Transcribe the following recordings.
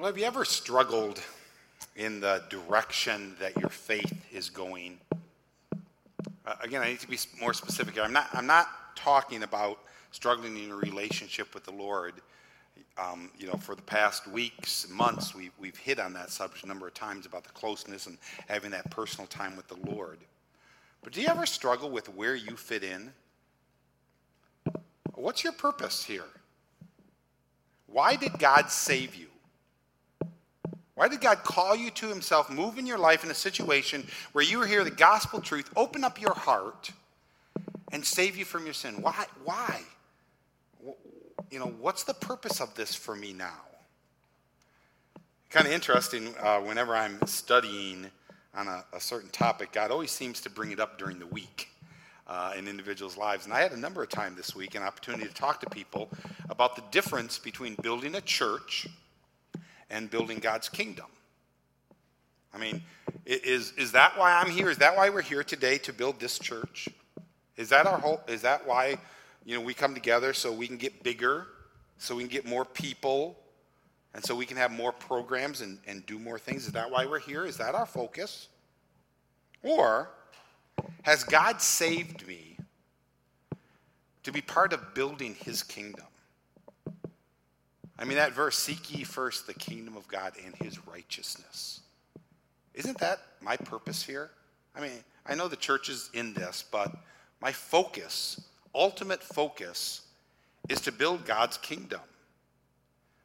Well, have you ever struggled in the direction that your faith is going? Uh, again, I need to be more specific here. I'm not, I'm not talking about struggling in a relationship with the Lord. Um, you know, for the past weeks, months, we, we've hit on that subject a number of times about the closeness and having that personal time with the Lord. But do you ever struggle with where you fit in? What's your purpose here? Why did God save you? Why did God call you to Himself, move in your life in a situation where you hear the gospel truth, open up your heart, and save you from your sin? Why? Why? You know, what's the purpose of this for me now? Kind of interesting, uh, whenever I'm studying on a, a, certain topic, God always seems to bring it up during the week. Uh, in individuals' lives. And I had a number of times this week an opportunity to talk to people about the difference between building a church and building God's kingdom. I mean, is, is that why I'm here? Is that why we're here today to build this church? Is that our whole, is that why, you know, we come together so we can get bigger, so we can get more people, and so we can have more programs and, and do more things? Is that why we're here? Is that our focus? Or has God saved me to be part of building his kingdom? I mean, that verse, seek ye first the kingdom of God and his righteousness. Isn't that my purpose here? I mean, I know the church is in this, but my focus, ultimate focus, is to build God's kingdom.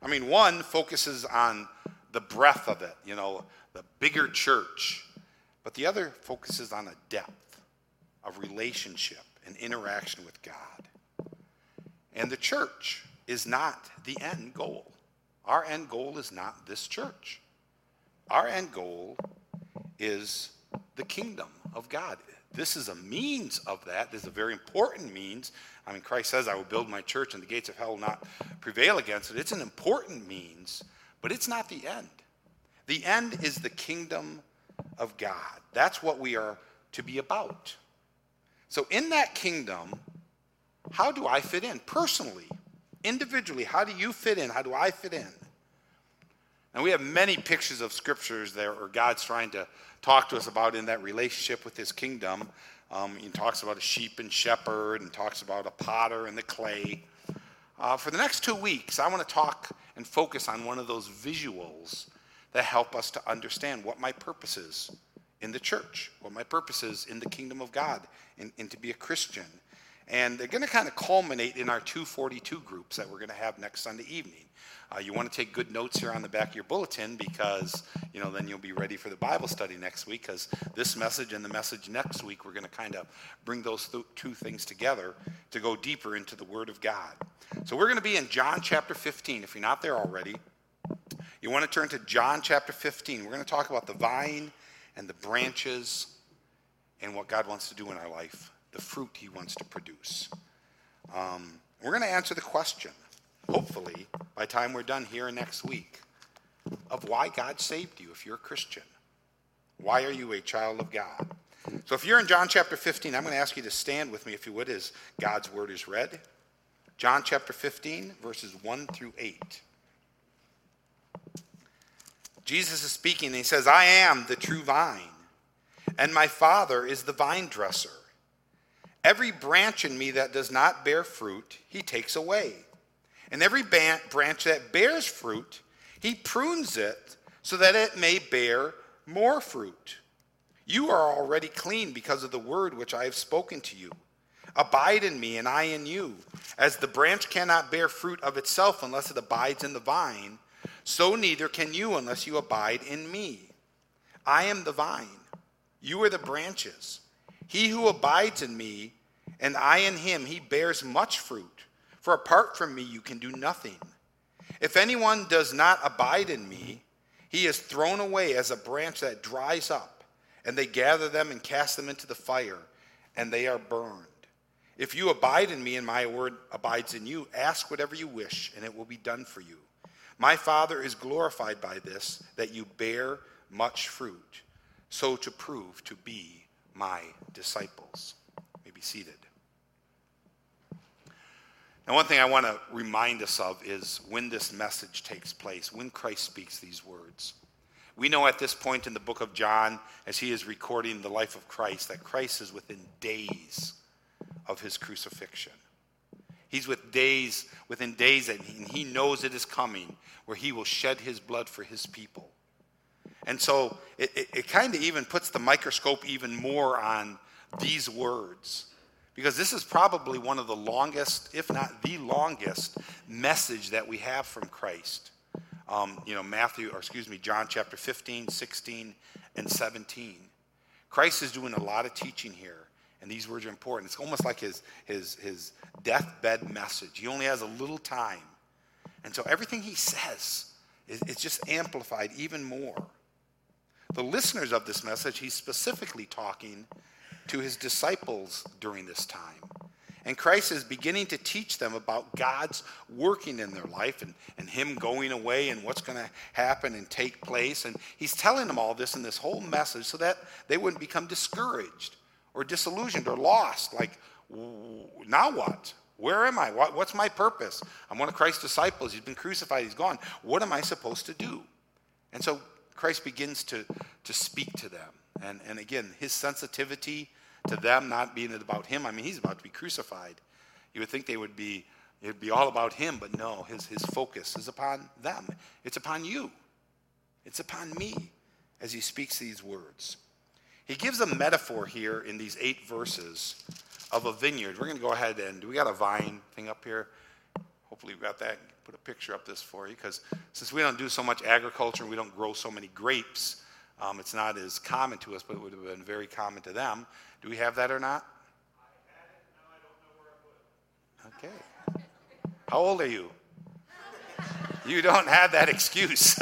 I mean, one focuses on the breadth of it, you know, the bigger church, but the other focuses on a depth of relationship and interaction with God. And the church is not the end goal. Our end goal is not this church. Our end goal is the kingdom of God. This is a means of that. This is a very important means. I mean, Christ says, I will build my church and the gates of hell will not prevail against it. It's an important means, but it's not the end. The end is the kingdom of God. That's what we are to be about. So, in that kingdom, how do I fit in personally? Individually, how do you fit in? How do I fit in? And we have many pictures of scriptures there where God's trying to talk to us about in that relationship with his kingdom. Um, he talks about a sheep and shepherd and talks about a potter and the clay. Uh, for the next two weeks, I want to talk and focus on one of those visuals that help us to understand what my purpose is in the church, what my purpose is in the kingdom of God, and, and to be a Christian. And they're going to kind of culminate in our 242 groups that we're going to have next Sunday evening. Uh, you want to take good notes here on the back of your bulletin because, you know, then you'll be ready for the Bible study next week because this message and the message next week, we're going to kind of bring those th- two things together to go deeper into the Word of God. So we're going to be in John chapter 15. If you're not there already, you want to turn to John chapter 15. We're going to talk about the vine and the branches and what God wants to do in our life the fruit he wants to produce. Um, we're going to answer the question, hopefully, by time we're done here next week, of why God saved you if you're a Christian. Why are you a child of God? So if you're in John chapter 15, I'm going to ask you to stand with me, if you would, as God's word is read. John chapter 15, verses 1 through 8. Jesus is speaking, and he says, I am the true vine, and my Father is the vine dresser. Every branch in me that does not bear fruit, he takes away. And every branch that bears fruit, he prunes it so that it may bear more fruit. You are already clean because of the word which I have spoken to you. Abide in me, and I in you. As the branch cannot bear fruit of itself unless it abides in the vine, so neither can you unless you abide in me. I am the vine, you are the branches. He who abides in me, and I in him, he bears much fruit. For apart from me, you can do nothing. If anyone does not abide in me, he is thrown away as a branch that dries up, and they gather them and cast them into the fire, and they are burned. If you abide in me and my word abides in you, ask whatever you wish, and it will be done for you. My Father is glorified by this, that you bear much fruit, so to prove to be my disciples. You may be seated. And one thing I want to remind us of is when this message takes place, when Christ speaks these words. We know at this point in the book of John, as he is recording the life of Christ, that Christ is within days of his crucifixion. He's with days, within days, and he knows it is coming where he will shed his blood for his people. And so it, it, it kind of even puts the microscope even more on these words because this is probably one of the longest, if not the longest, message that we have from Christ. Um, you know, Matthew, or excuse me, John chapter 15, 16, and 17. Christ is doing a lot of teaching here, and these words are important. It's almost like his, his, his deathbed message. He only has a little time. And so everything he says is it's just amplified even more. The listeners of this message, he's specifically talking to his disciples during this time. And Christ is beginning to teach them about God's working in their life and, and Him going away and what's going to happen and take place. And He's telling them all this in this whole message so that they wouldn't become discouraged or disillusioned or lost. Like, now what? Where am I? What, what's my purpose? I'm one of Christ's disciples. He's been crucified. He's gone. What am I supposed to do? And so Christ begins to, to speak to them. And, and again, his sensitivity to them not being about him. I mean, he's about to be crucified. You would think they would be, it would be all about him, but no, his, his focus is upon them. It's upon you. It's upon me as he speaks these words. He gives a metaphor here in these eight verses of a vineyard. We're going to go ahead and, we got a vine thing up here? Hopefully, we've got that. Put a picture up this for you because since we don't do so much agriculture and we don't grow so many grapes, um, it's not as common to us, but it would have been very common to them. Do we have that or not? Okay. How old are you? You don't have that excuse.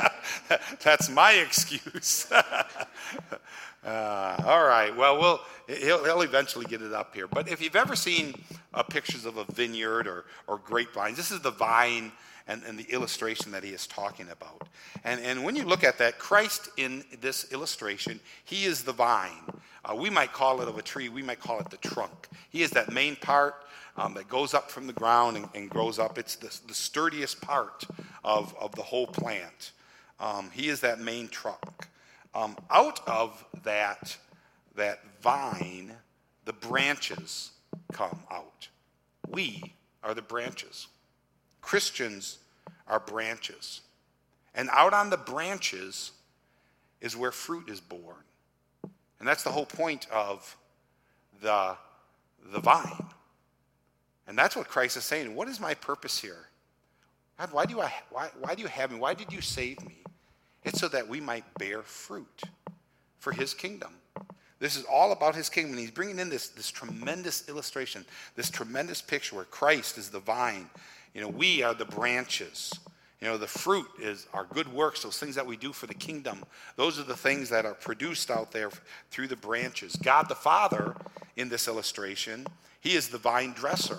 That's my excuse. uh, all right. Well, we'll he'll, he'll, eventually get it up here. But if you've ever seen uh, pictures of a vineyard or, or grapevines, this is the vine and, and the illustration that he is talking about. And, and when you look at that, Christ in this illustration, he is the vine. Uh, we might call it of a tree, we might call it the trunk. He is that main part um, that goes up from the ground and, and grows up. It's the, the, sturdiest part of, of the whole plant. Um, he is that main trunk. Um, out of that, that vine, the branches come out. We are the branches. Christians are branches. And out on the branches is where fruit is born. And that's the whole point of the, the vine. And that's what Christ is saying. What is my purpose here? God, why do, I, why, why do you have me? Why did you save me? It's so that we might bear fruit for his kingdom. This is all about his kingdom. And he's bringing in this, this tremendous illustration, this tremendous picture where Christ is the vine you know, we are the branches. You know, the fruit is our good works, those things that we do for the kingdom. Those are the things that are produced out there through the branches. God the Father, in this illustration, He is the vine dresser.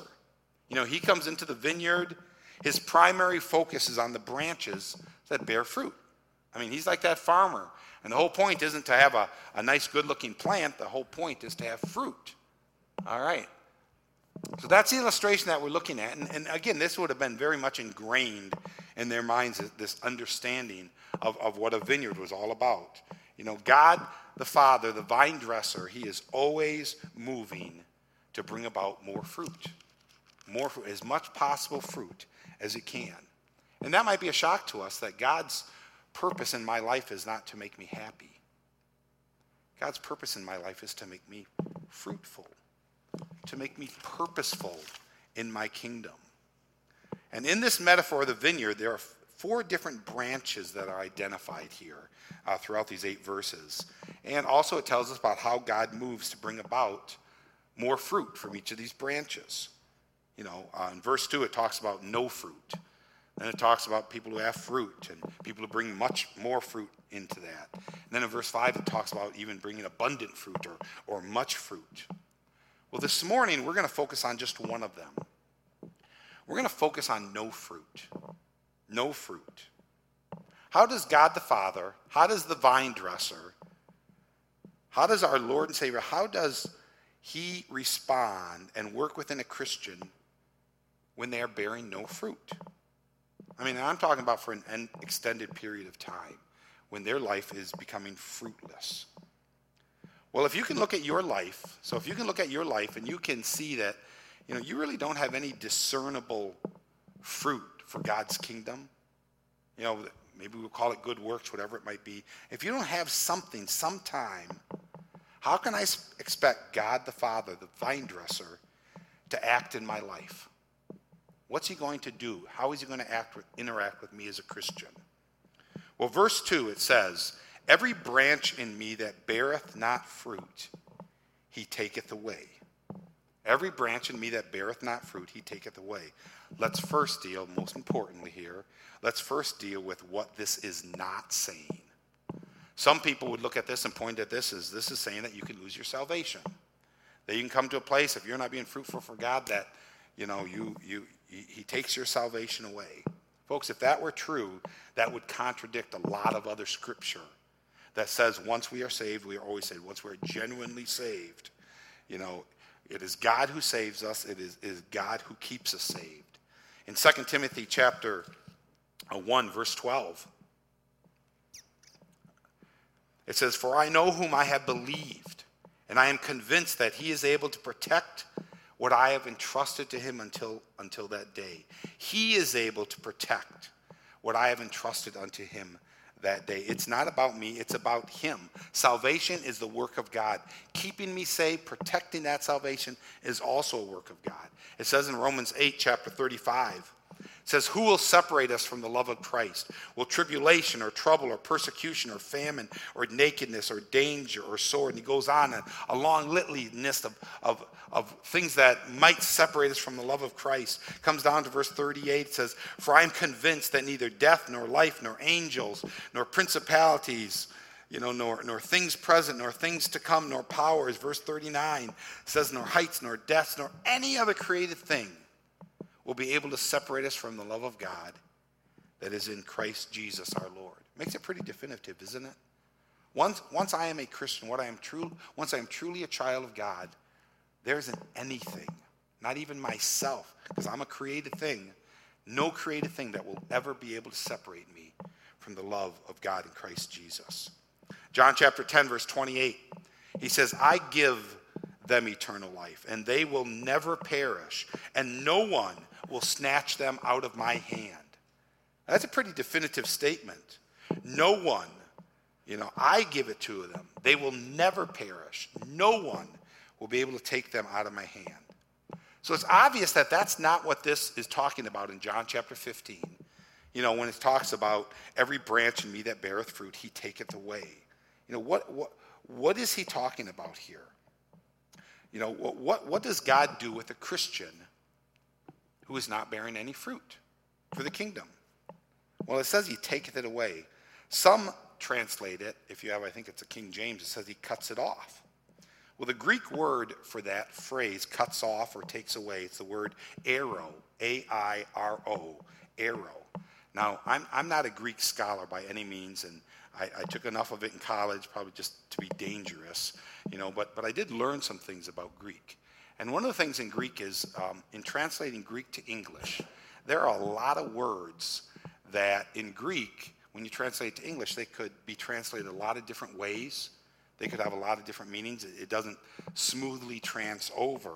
You know, He comes into the vineyard, His primary focus is on the branches that bear fruit. I mean, He's like that farmer. And the whole point isn't to have a, a nice, good looking plant, the whole point is to have fruit. All right. So that's the illustration that we're looking at. And, and, again, this would have been very much ingrained in their minds, this understanding of, of what a vineyard was all about. You know, God the Father, the vine dresser, He is always moving to bring about more fruit. More fruit, as much possible fruit as He can. And that might be a shock to us that God's purpose in my life is not to make me happy. God's purpose in my life is to make me fruitful to make me purposeful in my kingdom. And in this metaphor of the vineyard, there are four different branches that are identified here uh, throughout these eight verses. And also, it tells us about how God moves to bring about more fruit from each of these branches. You know, uh, in verse 2, it talks about no fruit. Then it talks about people who have fruit and people who bring much more fruit into that. And then in verse 5, it talks about even bringing abundant fruit or, or much fruit. Well, this morning we're going to focus on just one of them. We're going to focus on no fruit. No fruit. How does God the Father, how does the vine dresser, how does our Lord and Savior, how does he respond and work within a Christian when they are bearing no fruit. I mean, I'm talking about for an extended period of time when their life is becoming fruitless. Well, if you can look at your life, so if you can look at your life and you can see that, you know, you really don't have any discernible fruit for God's kingdom, you know, maybe we'll call it good works, whatever it might be. If you don't have something, sometime, how can I expect God the Father, the vine dresser, to act in my life? What's he going to do? How is he going to act with, interact with me as a Christian? Well, verse 2, it says, Every branch in me that beareth not fruit, he taketh away. Every branch in me that beareth not fruit, he taketh away. Let's first deal, most importantly here, let's first deal with what this is not saying. Some people would look at this and point at this as this is saying that you can lose your salvation. That you can come to a place, if you're not being fruitful for God, that you know, you, you, he takes your salvation away. Folks, if that were true, that would contradict a lot of other scripture that says once we are saved, we are always saved. Once we're genuinely saved, you know, it is God who saves us. It is, is God who keeps us saved. In 2 Timothy chapter uh, 1, verse 12, it says, For I know whom I have believed, and I am convinced that he is able to protect what I have entrusted to him until, until that day. He is able to protect what I have entrusted unto him that day. It's not about me, it's about him. Salvation is the work of God. Keeping me safe, protecting that salvation is also a work of God. It says in Romans 8, chapter 35, it says, Who will separate us from the love of Christ? Will tribulation or trouble or persecution or famine or nakedness or danger or sword? And he goes on a, a long litany list of, of, of things that might separate us from the love of Christ. Comes down to verse 38. It says, For I am convinced that neither death nor life nor angels nor principalities you know, nor, nor things present, nor things to come, nor powers. Verse 39 says, nor heights, nor depths, nor any other created thing will be able to separate us from the love of God that is in Christ Jesus our Lord. Makes it pretty definitive, isn't it? Once, once I am a Christian, what I am true, once I am truly a child of God, there isn't anything, not even myself, because I'm a created thing, no created thing that will ever be able to separate me from the love of God in Christ Jesus. John chapter 10, verse 28, he says, I give them eternal life, and they will never perish, and no one will snatch them out of my hand. That's a pretty definitive statement. No one, you know, I give it to them. They will never perish. No one will be able to take them out of my hand. So it's obvious that that's not what this is talking about in John chapter 15. You know, when it talks about every branch in me that beareth fruit, he taketh away. You know, what, what, what is he talking about here? You know, what, what, what does God do with a Christian who is not bearing any fruit for the kingdom? Well, it says he taketh it away. Some translate it, if you have, I think it's a King James, it says he cuts it off. Well, the Greek word for that phrase, cuts off or takes away, it's the word airo, A I R O, airo. Now, I'm, I'm not a Greek scholar by any means, and I, I, took enough of it in college, probably just to be dangerous, you know, but, but I did learn some things about Greek. And one of the things in Greek is, um, in translating Greek to English, there are a lot of words that in Greek, when you translate to English, they could be translated a lot of different ways. They could have a lot of different meanings. It doesn't smoothly trans over.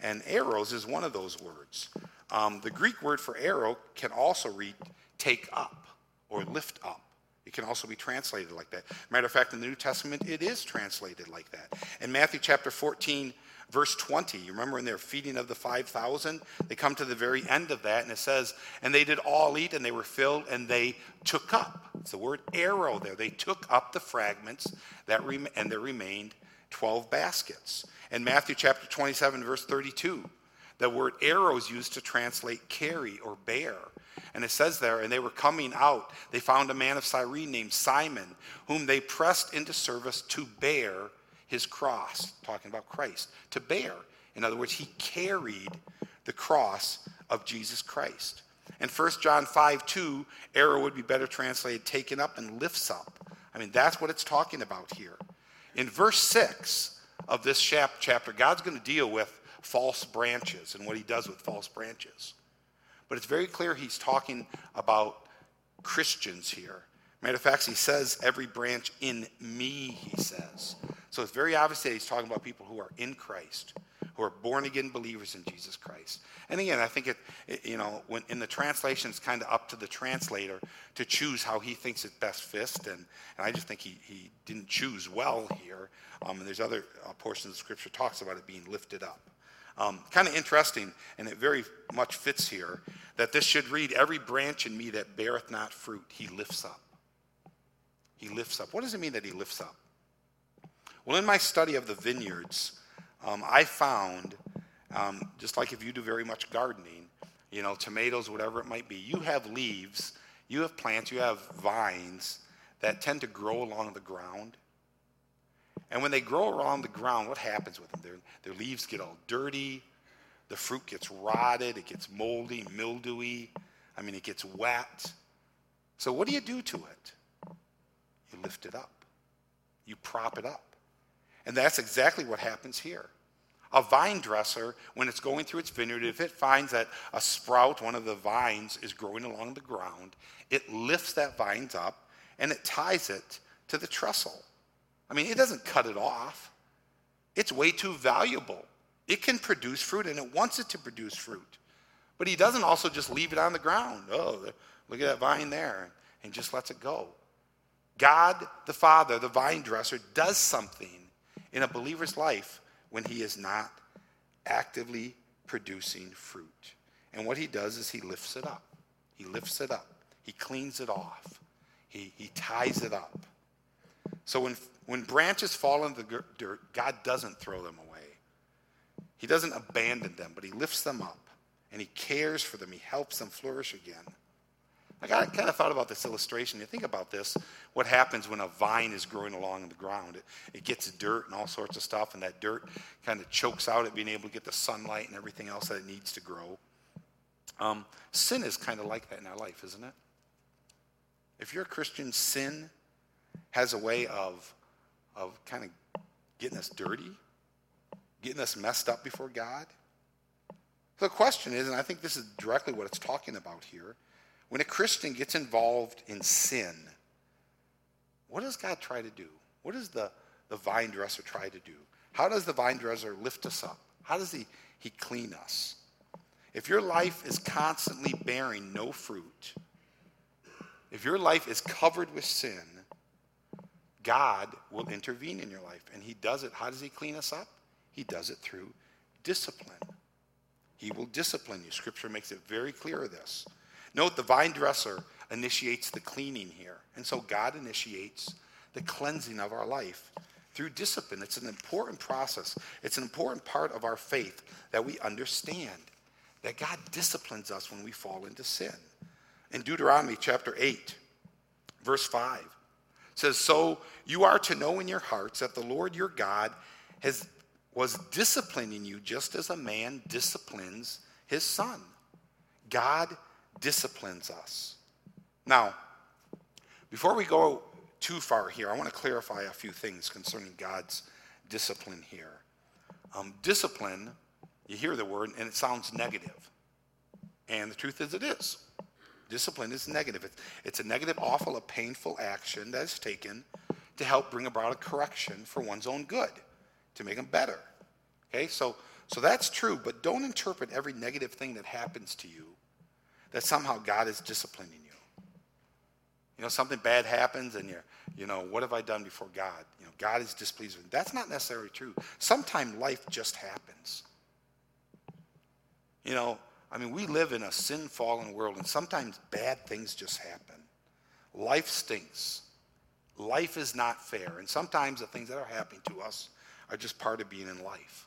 And airo's is one of those words. Um, the Greek word for airo can also read take up or lift up. It can also be translated like that. Matter of fact, in the New Testament, it is translated like that. In Matthew chapter 14, verse 20. You remember in their feeding of the 5,000? They come to the very end of that, and it says, And they did all eat, and they were filled, and they took up. It's the word airo there. They took up the fragments, that rem- and there remained 12 baskets. In Matthew chapter 27, verse 32, the word airo is used to translate carry or bear. And it says there, and they were coming out. They found a man of Cyrene named Simon, whom they pressed into service to bear his cross, talking about Christ, to bear. In other words, he carried the cross of Jesus Christ. And 1 John 5 2, airo would be better translated taken up and lifts up. I mean, that's what it's talking about here. In verse 6 of this chapter, God's going to deal with false branches and what he does with false branches. But it's very clear he's talking about Christians here. Matter of fact, he says, every branch in me, he says. So it's very obvious that he's talking about people who are in Christ, who are born again believers in Jesus Christ. And again, I think it, it you know, when in the translation, it's kind of up to the translator to choose how he thinks it best fits. And, and I just think he, he didn't choose well here. Um, and there's other uh, portions of Scripture talks about it being lifted up. Um, kind of interesting, and it very much fits here, that this should read, Every branch in me that beareth not fruit, he lifts up. He lifts up. What does it mean that he lifts up? Well, in my study of the vineyards, um, I found, um, just like if you do very much gardening, you know, tomatoes, whatever it might be, you have leaves, you have plants, you have vines that tend to grow along the ground. And when they grow around the ground, what happens with them? Their, their leaves get all dirty, the fruit gets rotted, it gets moldy, mildewy. I mean, it gets wet. So, what do you do to it? You lift it up, you prop it up. And that's exactly what happens here. A vine dresser, when it's going through its vineyard, if it finds that a sprout, one of the vines, is growing along the ground, it lifts that vine up and it ties it to the trestle. I mean, it doesn't cut it off. It's way too valuable. It can produce fruit and it wants it to produce fruit. But he doesn't also just leave it on the ground. Oh, look at that vine there, and just lets it go. God the Father, the vine dresser, does something in a believer's life when he is not actively producing fruit. And what he does is he lifts it up. He lifts it up. He cleans it off. He, he ties it up. So when, when branches fall in the dirt, God doesn't throw them away. He doesn't abandon them, but he lifts them up and he cares for them. He helps them flourish again. I kind of thought about this illustration. You think about this what happens when a vine is growing along the ground? It, it gets dirt and all sorts of stuff, and that dirt kind of chokes out it being able to get the sunlight and everything else that it needs to grow. Um, sin is kind of like that in our life, isn't it? If you're a Christian, sin has a way of, of kind of getting us dirty, getting us messed up before God. The question is, and I think this is directly what it's talking about here when a Christian gets involved in sin, what does God try to do? What does the, the vine dresser try to do? How does the vine dresser lift us up? How does he, he clean us? If your life is constantly bearing no fruit, if your life is covered with sin, God will intervene in your life. And He does it. How does He clean us up? He does it through discipline. He will discipline you. Scripture makes it very clear of this. Note the vine dresser initiates the cleaning here. And so God initiates the cleansing of our life through discipline. It's an important process, it's an important part of our faith that we understand that God disciplines us when we fall into sin. In Deuteronomy chapter 8, verse 5, says, So you are to know in your hearts that the Lord your God has was disciplining you just as a man disciplines his son. God disciplines us. Now, before we go too far here, I want to clarify a few things concerning God's discipline here. Um, discipline, you hear the word, and it sounds negative. And the truth is, it is. Discipline is negative. It's, it's a negative, awful, a painful action that is taken to help bring about a correction for one's own good, to make them better. Okay, so, so that's true, but don't interpret every negative thing that happens to you that somehow God is disciplining you. You know, something bad happens and you're, you know, what have I done before God? You know, God is displeased with me. That's not necessarily true. Sometimes life just happens. You know, I mean, we live in a sin fallen world and sometimes bad things just happen. Life stinks. Life is not fair. And sometimes the things that are happening to us are just part of being in life.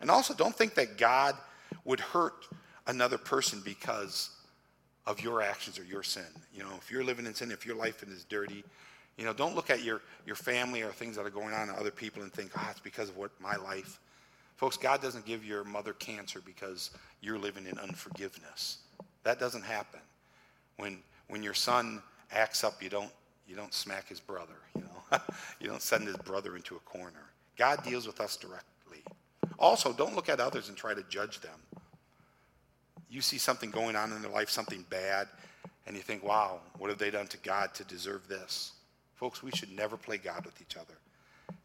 And also, don't think that God would hurt another person because of your actions or your sin. You know, if you're living in sin, if your life is dirty, you know, don't look at your, your family or things that are going on in other people and think, ah, oh, it's because of what my life. Folks, God doesn't give your mother cancer because you're living in unforgiveness. That doesn't happen. When when your son acts up, you don't you don't smack his brother, you know. you don't send his brother into a corner. God deals with us directly. Also, don't look at others and try to judge them you see something going on in their life, something bad, and you think, wow, what have they done to God to deserve this? Folks, we should never play God with each other.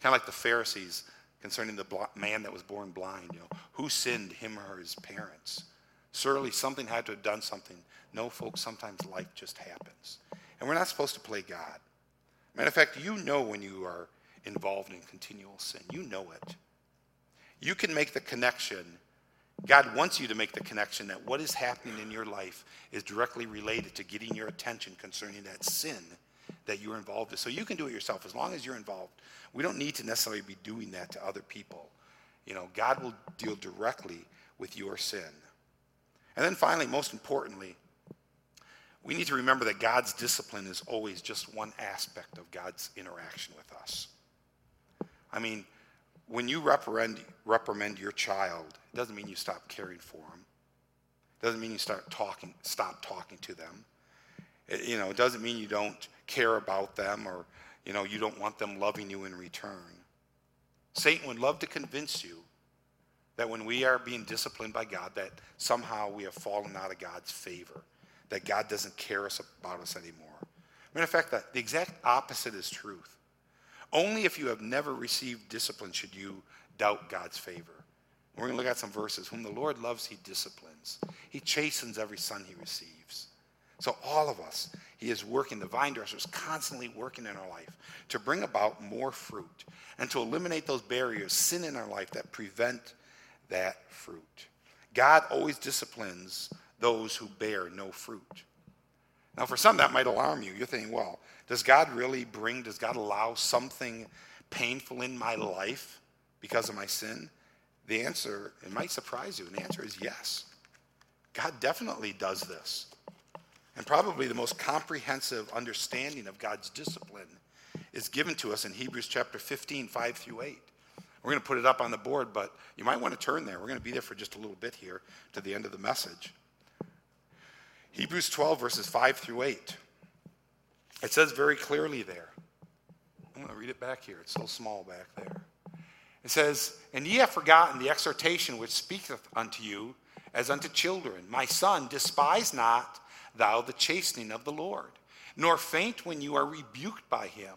Kind of like the Pharisees concerning the man that was born blind. You know, who sinned, him or his parents? Surely something had to have done something. No, folks, sometimes life just happens. And we're not supposed to play God. Matter of fact, you know when you are involved in continual sin. You know it. You can make the connection. God wants you to make the connection that what is happening in your life is directly related to getting your attention concerning that sin that you're involved in. So you can do it yourself as long as you're involved. We don't need to necessarily be doing that to other people. You know, God will deal directly with your sin. And then finally, most importantly, we need to remember that God's discipline is always just one aspect of God's interaction with us. I mean, when you reprimand, reprimand your child, it doesn't mean you stop caring for them. It doesn't mean you start talking, stop talking to them. It, you know, it doesn't mean you don't care about them or, you know, you don't want them loving you in return. Satan would love to convince you that when we are being disciplined by God, that somehow we have fallen out of God's favor, that God doesn't care about us anymore. Matter of fact, the exact opposite is truth. Only if you have never received discipline should you doubt God's favor. We're going to look at some verses. Whom the Lord loves, he disciplines. He chastens every son he receives. So, all of us, He is working, the vine dresser is constantly working in our life to bring about more fruit and to eliminate those barriers, sin in our life that prevent that fruit. God always disciplines those who bear no fruit. Now, for some, that might alarm you. You're thinking, well, does God really bring, does God allow something painful in my life because of my sin? The answer, it might surprise you, and the answer is yes. God definitely does this. And probably the most comprehensive understanding of God's discipline is given to us in Hebrews chapter 15, 5 through 8. We're going to put it up on the board, but you might want to turn there. We're going to be there for just a little bit here to the end of the message. Hebrews 12, verses 5 through 8. It says very clearly there. I'm going to read it back here. It's so small back there. It says, And ye have forgotten the exhortation which speaketh unto you as unto children. My son, despise not thou the chastening of the Lord, nor faint when you are rebuked by him.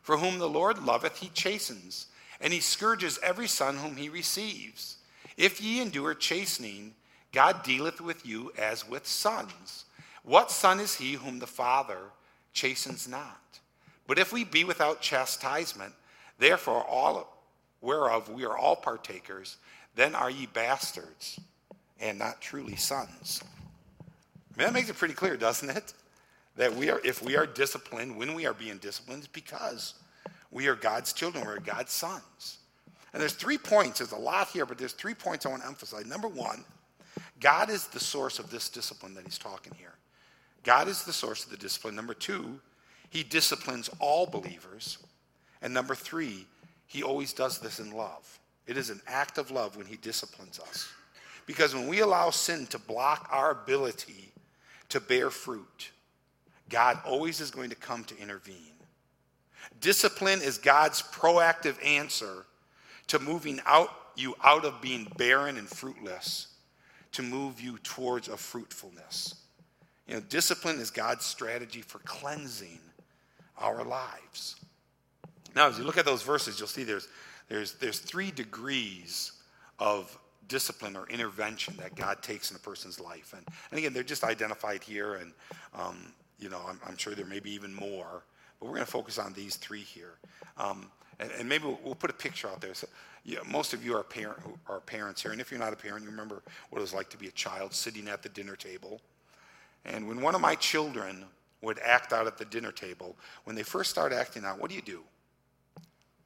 For whom the Lord loveth, he chastens, and he scourges every son whom he receives. If ye endure chastening, God dealeth with you as with sons. What son is he whom the Father chastens not? But if we be without chastisement, therefore all whereof we are all partakers, then are ye bastards, and not truly sons. I mean, that makes it pretty clear, doesn't it? That we are, if we are disciplined, when we are being disciplined, it's because we are God's children, we're God's sons. And there's three points, there's a lot here, but there's three points I want to emphasize. Number one, God is the source of this discipline that he's talking here. God is the source of the discipline. Number two, he disciplines all believers. And number three, he always does this in love. It is an act of love when he disciplines us. Because when we allow sin to block our ability to bear fruit, God always is going to come to intervene. Discipline is God's proactive answer to moving out you out of being barren and fruitless to move you towards a fruitfulness. You know, discipline is God's strategy for cleansing our lives. Now, as you look at those verses, you'll see there's, there's, there's three degrees of discipline or intervention that God takes in a person's life. And, and again, they're just identified here, and um, you know, I'm, I'm, sure there may be even more, but we're going to focus on these three here. Um, and, and, maybe we'll, we'll, put a picture out there. So, yeah, most of you are, parent, are parents here, and if you're not a parent, you remember what it was like to be a child sitting at the dinner table. And when one of my children would act out at the dinner table, when they first start acting out, what do you do?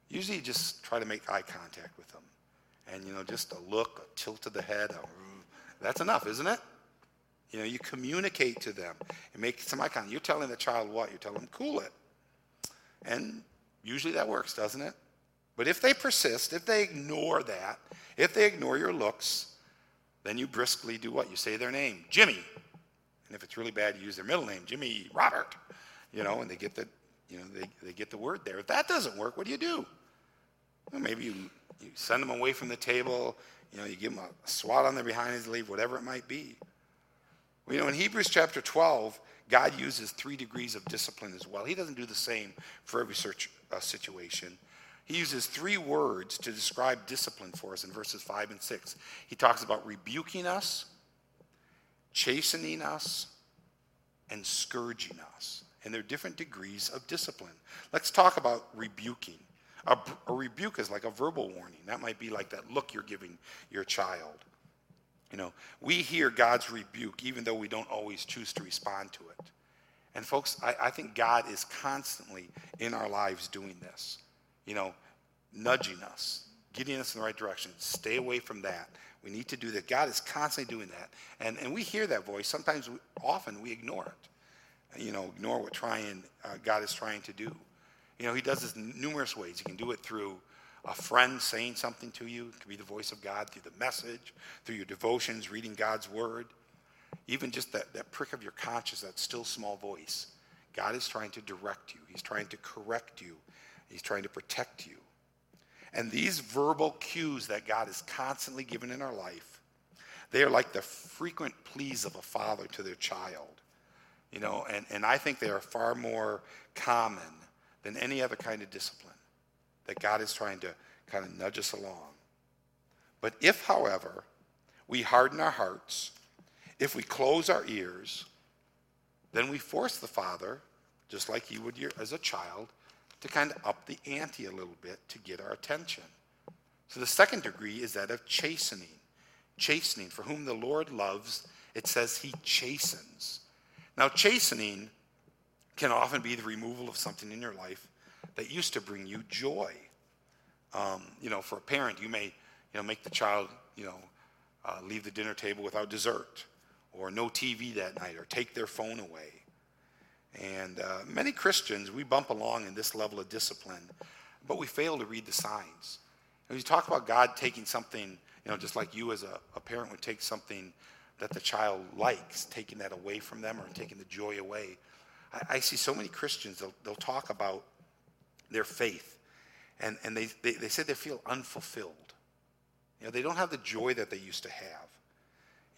Usually you just try to make eye contact with them and you know just a look, a tilt of the head, a, that's enough, isn't it? You know, you communicate to them and make some eye contact. You're telling the child what? You're telling them, cool it. And usually that works, doesn't it? But if they persist, if they ignore that, if they ignore your looks, then you briskly do what? You say their name, Jimmy. And if it's really bad, you use their middle name, Jimmy Robert. You know, and they get the, you know, they, they get the word there. If that doesn't work, what do you do? Well, maybe you you send them away from the table, you know, you give them a swat on their behind his leave, whatever it might be. You know, in Hebrews chapter 12, God uses three degrees of discipline as well. He doesn't do the same for every search, situation. He uses three words to describe discipline for us in verses 5 and 6. He talks about rebuking us, chastening us, and scourging us. And there are different degrees of discipline. Let's talk about rebuking. A, a, rebuke is like a verbal warning. That might be like that look you're giving your child. You know, we hear God's rebuke even though we don't always choose to respond to it. And folks, I, I think God is constantly in our lives doing this. You know, nudging us, getting us in the right direction. Stay away from that. We need to do that. God is constantly doing that. And, and we hear that voice. Sometimes, we, often, we ignore it. You know, ignore what trying, uh, God is trying to do. You know, he does this numerous ways. He can do it through a friend saying something to you. It could be the voice of God through the message, through your devotions, reading God's word. Even just that, that prick of your conscience, that still small voice. God is trying to direct you. He's trying to correct you. He's trying to protect you. And these verbal cues that God is constantly given in our life, they are like the frequent pleas of a father to their child. You know, and, and I think they are far more common than any other kind of discipline that God is trying to kind of nudge us along. But if, however, we harden our hearts, if we close our ears, then we force the Father, just like you would as a child, to kind of up the ante a little bit to get our attention. So the second degree is that of chastening. Chastening, for whom the Lord loves, it says he chastens. Now, chastening can often be the removal of something in your life that used to bring you joy. Um, you know, for a parent, you may, you know, make the child, you know, uh, leave the dinner table without dessert, or no TV that night, or take their phone away. And uh, many Christians, we bump along in this level of discipline, but we fail to read the signs. And you talk about God taking something, you know, just like you as a, a parent would take something that the child likes, taking that away from them or taking the joy away. I, I see so many Christians, they'll, they'll talk about their faith, and, and they, they, they say they feel unfulfilled. You know, they don't have the joy that they used to have.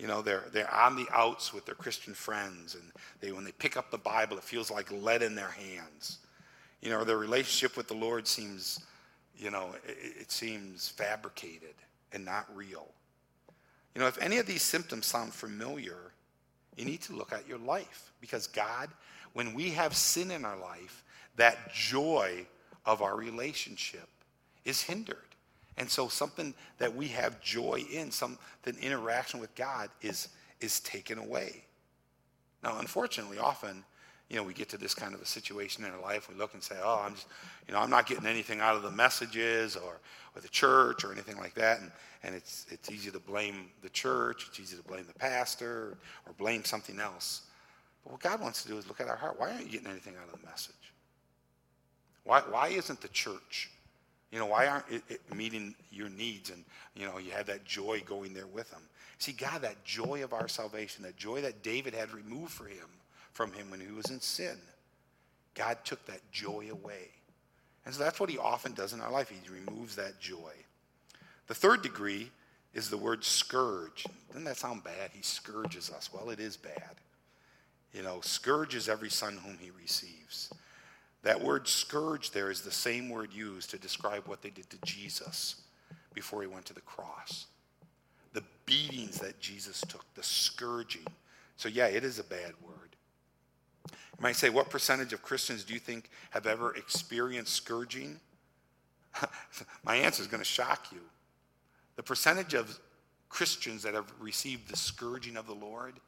You know, they're, they're on the outs with their Christian friends, and they, when they pick up the Bible, it feels like lead in their hands. You know, their relationship with the Lord seems, you know, it, it seems fabricated and not real. You know, if any of these symptoms sound familiar, you need to look at your life because God, when we have sin in our life, that joy of our relationship is hindered. And so something that we have joy in, something interaction with God is, is taken away. Now, unfortunately, often, you know, we get to this kind of a situation in our life, we look and say, oh, I'm just, you know, I'm not getting anything out of the messages or, or the church or anything like that. And, and it's, it's easy to blame the church, it's easy to blame the pastor or blame something else. But what God wants to do is look at our heart. Why aren't you getting anything out of the message? Why, why isn't the church you know, why aren't it, it meeting your needs and, you know, you have that joy going there with them? See, God, that joy of our salvation, that joy that David had removed for him, from him when he was in sin, God took that joy away. And so that's what he often does in our life. He removes that joy. The third degree is the word scourge. Doesn't that sound bad? He scourges us. Well, it is bad. You know, scourges every son whom he receives. That word scourge there is the same word used to describe what they did to Jesus before he went to the cross. The beatings that Jesus took, the scourging. So, yeah, it is a bad word. You might say, what percentage of Christians do you think have ever experienced scourging? My answer is going to shock you. The percentage of Christians that have received the scourging of the Lord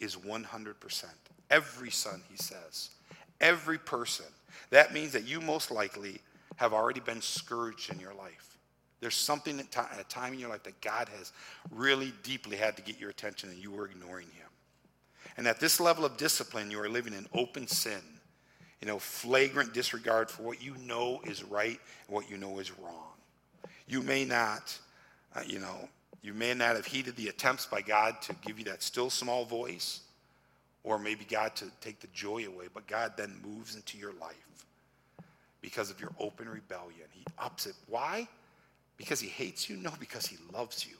is 100%. Every son, he says. Every person. That means that you most likely have already been scourged in your life. There's something at, a time in your life that God has really deeply had to get your attention and you were ignoring him. And at this level of discipline, you are living in open sin, you know, flagrant disregard for what you know is right and what you know is wrong. You may not, uh, you know, you may not have heeded the attempts by God to give you that still small voice or maybe God to take the joy away, but God then moves into your life because of your open rebellion. He ups it. Why? Because he hates you? No, because he loves you.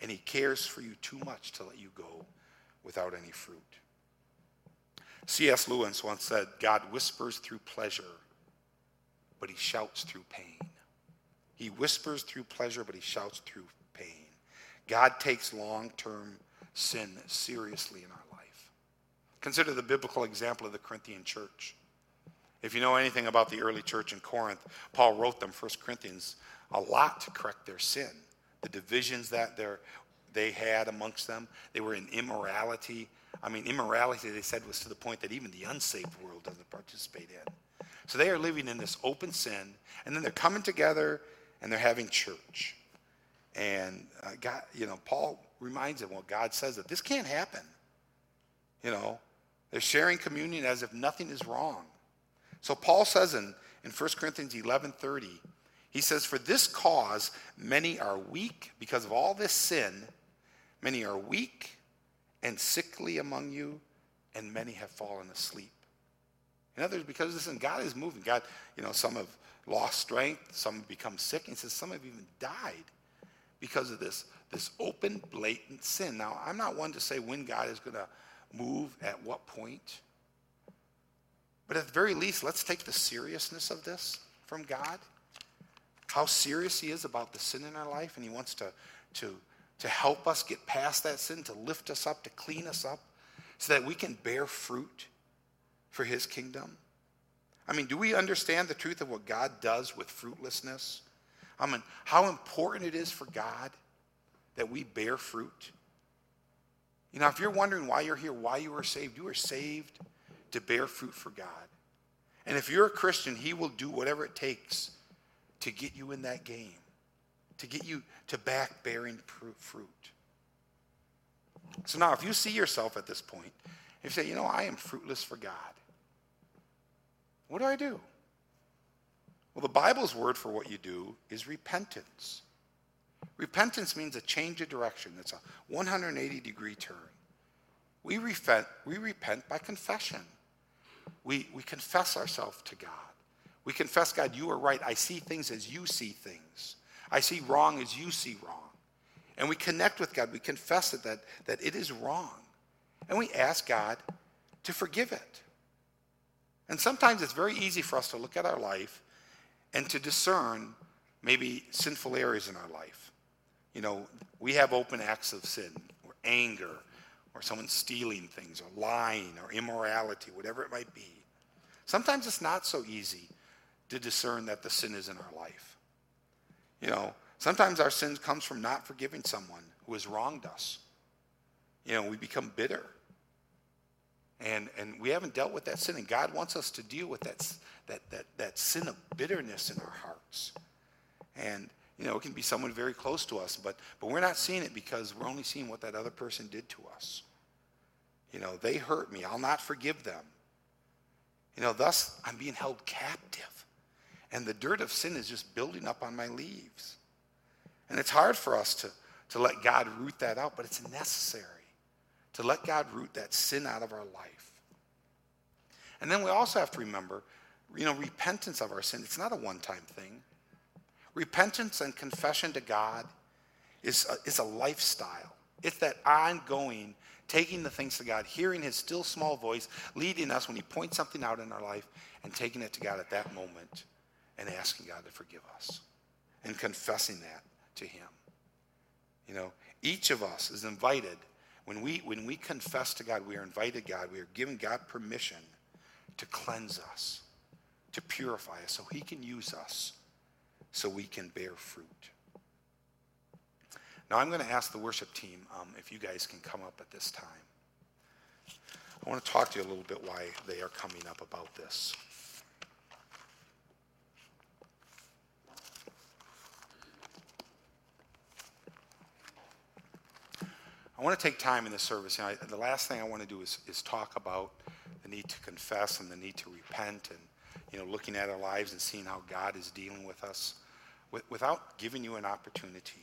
And he cares for you too much to let you go without any fruit. C.S. Lewis once said, God whispers through pleasure, but he shouts through pain. He whispers through pleasure, but he shouts through pain. God takes long-term sin seriously in our. Consider the biblical example of the Corinthian church. If you know anything about the early church in Corinth, Paul wrote them, 1 Corinthians, a lot to correct their sin. The divisions that they had amongst them, they were in immorality. I mean, immorality, they said, was to the point that even the unsaved world doesn't participate in. So they are living in this open sin, and then they're coming together and they're having church. And uh, God, you know, Paul reminds them, well, God says that this can't happen. You know, they're sharing communion as if nothing is wrong. So Paul says in, in 1 Corinthians 11:30, he says, For this cause many are weak because of all this sin. Many are weak and sickly among you, and many have fallen asleep. In other words, because this listen, God is moving. God, you know, some have lost strength, some have become sick. He says some have even died because of this, this open, blatant sin. Now, I'm not one to say when God is going to move at what point. But at the very least, let's take the seriousness of this from God. How serious he is about the sin in our life, and he wants to, to, to help us get past that sin, to lift us up, to clean us up, so that we can bear fruit for his kingdom. I mean, do we understand the truth of what God does with fruitlessness? I mean, how important it is for God that we bear fruit. You know, if you're wondering why you're here, why you are saved, you are saved to bear fruit for God. And if you're a Christian, He will do whatever it takes to get you in that game, to get you to back bearing fruit. So now, if you see yourself at this point, and you say, you know, I am fruitless for God, what do I do? Well, the Bible's word for what you do is repentance. Repentance means a change of direction. It's a 180 degree turn. We repent, we repent by confession. We, we confess ourselves to God. We confess, God, you are right. I see things as you see things. I see wrong as you see wrong. And we connect with God. We confess it that, that it is wrong. And we ask God to forgive it. And sometimes it's very easy for us to look at our life and to discern maybe sinful areas in our life. You know, we have open acts of sin or anger or someone stealing things or lying or immorality, whatever it might be. Sometimes it's not so easy to discern that the sin is in our life. You know, sometimes our sin comes from not forgiving someone who has wronged us. You know, we become bitter. And, and we haven't dealt with that sin, and God wants us to deal with that, that, that, that sin of bitterness in our hearts. And, you know, it can be someone very close to us, but, but we're not seeing it because we're only seeing what that other person did to us. You know, they hurt me. I'll not forgive them. You know, thus I'm being held captive. And the dirt of sin is just building up on my leaves. And it's hard for us to, to let God root that out, but it's necessary to let God root that sin out of our life. And then we also have to remember, you know, repentance of our sin, it's not a one time thing. Repentance and confession to God is a, is a lifestyle. It's that ongoing taking the things to God, hearing his still small voice, leading us when he points something out in our life, and taking it to God at that moment and asking God to forgive us and confessing that to him. You know, each of us is invited. When we, when we confess to God, we are invited God. We are giving God permission to cleanse us, to purify us, so he can use us so we can bear fruit. Now, I'm going to ask the worship team um, if you guys can come up at this time. I want to talk to you a little bit why they are coming up about this. I want to take time in this service. You know, I, the last thing I want to do is, is talk about the need to confess and the need to repent and, you know, looking at our lives and seeing how God is dealing with us without giving you an opportunity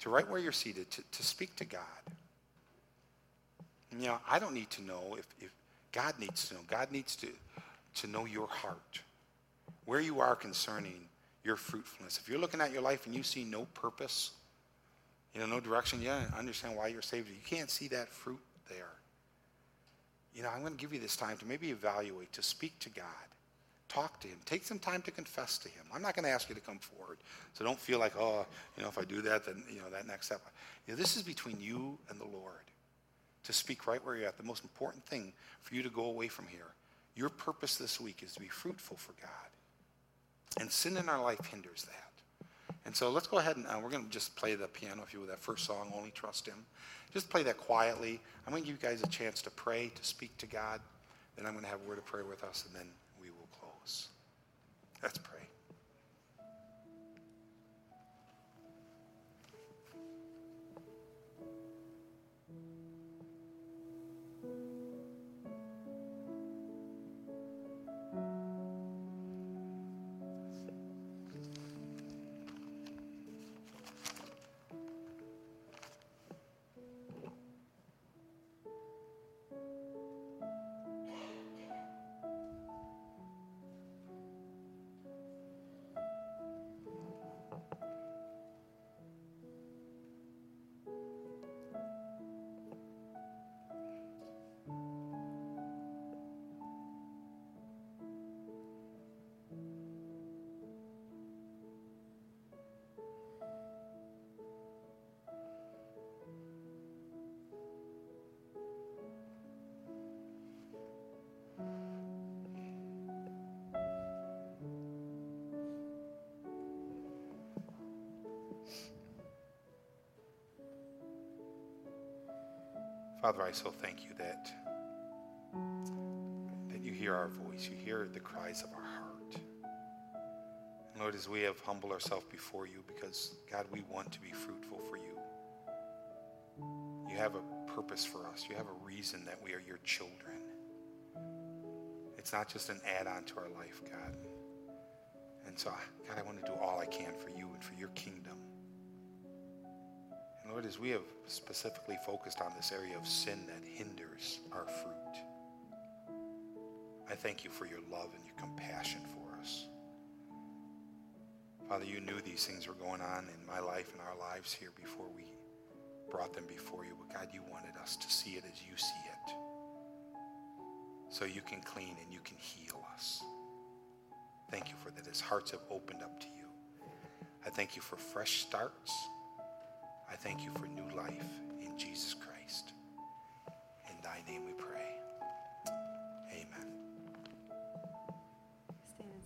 to right where you're seated to, to speak to God. You know, I don't need to know if, if God needs to know. God needs to, to know your heart, where you are concerning your fruitfulness. If you're looking at your life and you see no purpose, you know, no direction, yeah, I understand why you're saved. You can't see that fruit there. You know, I'm going to give you this time to maybe evaluate, to speak to God. Talk to him. Take some time to confess to him. I'm not going to ask you to come forward. So don't feel like, oh, you know, if I do that, then, you know, that next step. You know, this is between you and the Lord to speak right where you're at. The most important thing for you to go away from here, your purpose this week is to be fruitful for God. And sin in our life hinders that. And so let's go ahead and uh, we're going to just play the piano if you with that first song, Only Trust Him. Just play that quietly. I'm going to give you guys a chance to pray, to speak to God. Then I'm going to have a word of prayer with us, and then will. Let's pray. Father, I so thank you that, that you hear our voice, you hear the cries of our heart. And Lord, as we have humbled ourselves before you, because God, we want to be fruitful for you. You have a purpose for us. You have a reason that we are your children. It's not just an add-on to our life, God. And so, God, I want to do all I can for you and for your kingdom. Lord, as we have specifically focused on this area of sin that hinders our fruit, I thank you for your love and your compassion for us. Father, you knew these things were going on in my life and our lives here before we brought them before you. But God, you wanted us to see it as you see it. So you can clean and you can heal us. Thank you for that as hearts have opened up to you. I thank you for fresh starts. I thank you for new life in Jesus Christ. In thy name we pray.